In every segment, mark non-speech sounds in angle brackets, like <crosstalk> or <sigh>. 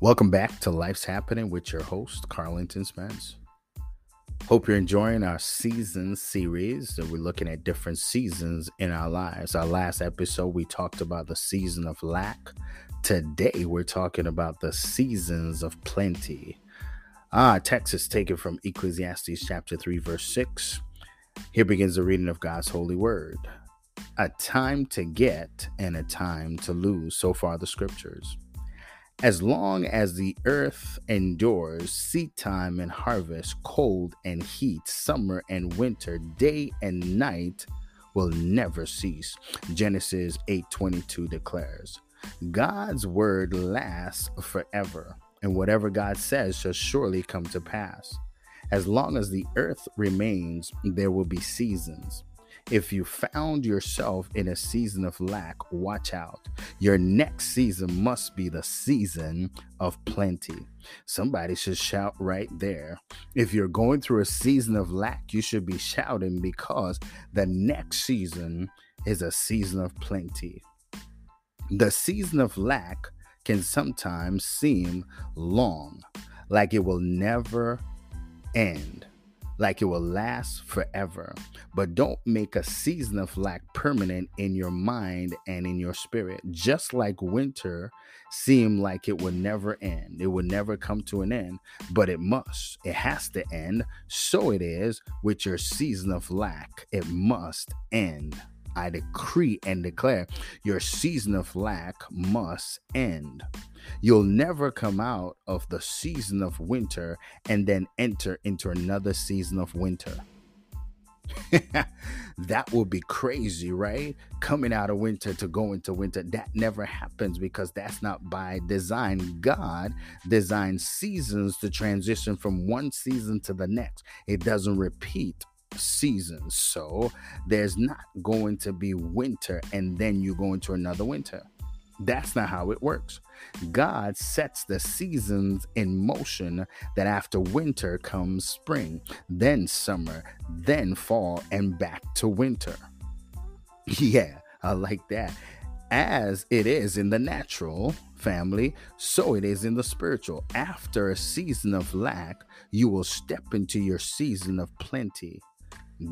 Welcome back to Life's Happening with your host, Carlington Spence. Hope you're enjoying our season series. That we're looking at different seasons in our lives. Our last episode, we talked about the season of lack. Today, we're talking about the seasons of plenty. Ah, text is taken from Ecclesiastes chapter 3, verse 6. Here begins the reading of God's holy word. A time to get and a time to lose. So far, the scriptures. As long as the earth endures, seed time and harvest, cold and heat, summer and winter, day and night will never cease. Genesis 8:22 declares, God's word lasts forever, and whatever God says shall surely come to pass. As long as the earth remains, there will be seasons. If you found yourself in a season of lack, watch out. Your next season must be the season of plenty. Somebody should shout right there. If you're going through a season of lack, you should be shouting because the next season is a season of plenty. The season of lack can sometimes seem long, like it will never end like it will last forever. But don't make a season of lack permanent in your mind and in your spirit. Just like winter seemed like it would never end, it would never come to an end, but it must. It has to end. So it is with your season of lack. It must end. I decree and declare your season of lack must end. You'll never come out of the season of winter and then enter into another season of winter. <laughs> that would be crazy, right? Coming out of winter to go into winter. That never happens because that's not by design. God designed seasons to transition from one season to the next, it doesn't repeat seasons. So there's not going to be winter and then you go into another winter. That's not how it works. God sets the seasons in motion that after winter comes spring, then summer, then fall, and back to winter. <laughs> Yeah, I like that. As it is in the natural family, so it is in the spiritual. After a season of lack, you will step into your season of plenty.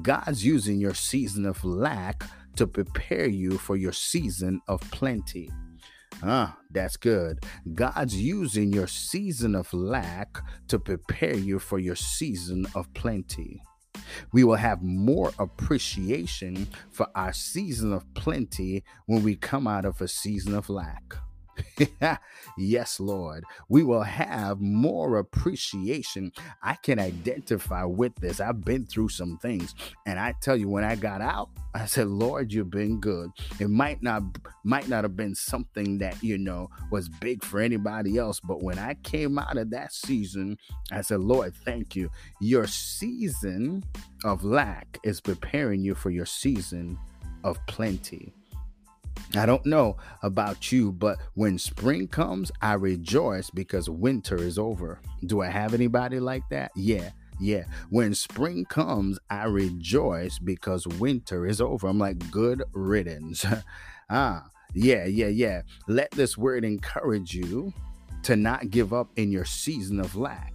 God's using your season of lack to prepare you for your season of plenty. Ah, that's good. God's using your season of lack to prepare you for your season of plenty. We will have more appreciation for our season of plenty when we come out of a season of lack. <laughs> yes, Lord, we will have more appreciation. I can identify with this. I've been through some things, and I tell you, when I got out, I said, "Lord, you've been good." It might not might not have been something that you know was big for anybody else, but when I came out of that season, I said, "Lord, thank you. Your season of lack is preparing you for your season of plenty." I don't know about you, but when spring comes, I rejoice because winter is over. Do I have anybody like that? Yeah. Yeah, when spring comes, I rejoice because winter is over. I'm like, good riddance. <laughs> ah, yeah, yeah, yeah. Let this word encourage you to not give up in your season of lack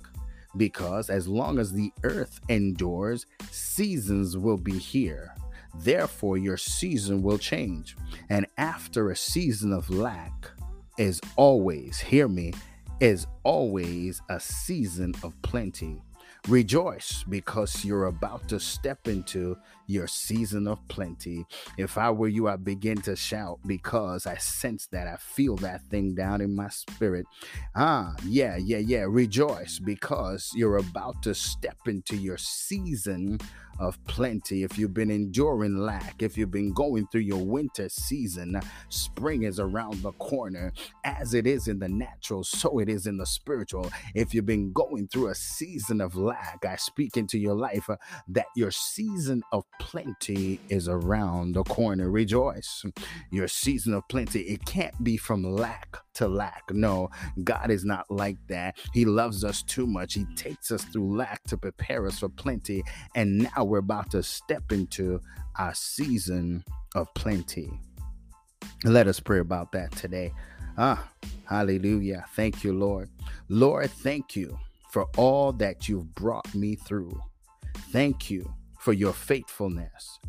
because as long as the earth endures, seasons will be here. Therefore, your season will change. And after a season of lack is always, hear me, is always a season of plenty. Rejoice because you're about to step into your season of plenty. If I were you, I'd begin to shout because I sense that. I feel that thing down in my spirit. Ah, yeah, yeah, yeah. Rejoice because you're about to step into your season of plenty. If you've been enduring lack, if you've been going through your winter season, spring is around the corner. As it is in the natural, so it is in the spiritual. If you've been going through a season of lack, I speak into your life uh, that your season of plenty is around the corner. Rejoice. Your season of plenty, it can't be from lack to lack. No, God is not like that. He loves us too much. He takes us through lack to prepare us for plenty. And now we're about to step into our season of plenty. Let us pray about that today. Ah, hallelujah. Thank you, Lord. Lord, thank you for all that you've brought me through. Thank you for your faithfulness.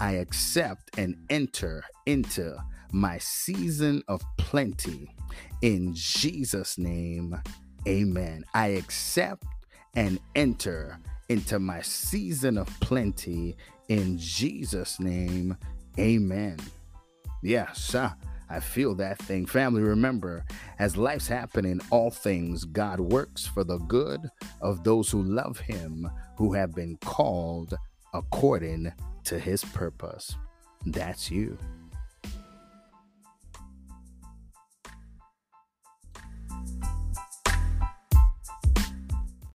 I accept and enter into my season of plenty. In Jesus' name, amen. I accept and enter into my season of plenty. In Jesus' name, amen. Yes, uh, I feel that thing. Family, remember, as life's happening, all things, God works for the good of those who love Him, who have been called according to His purpose. That's you.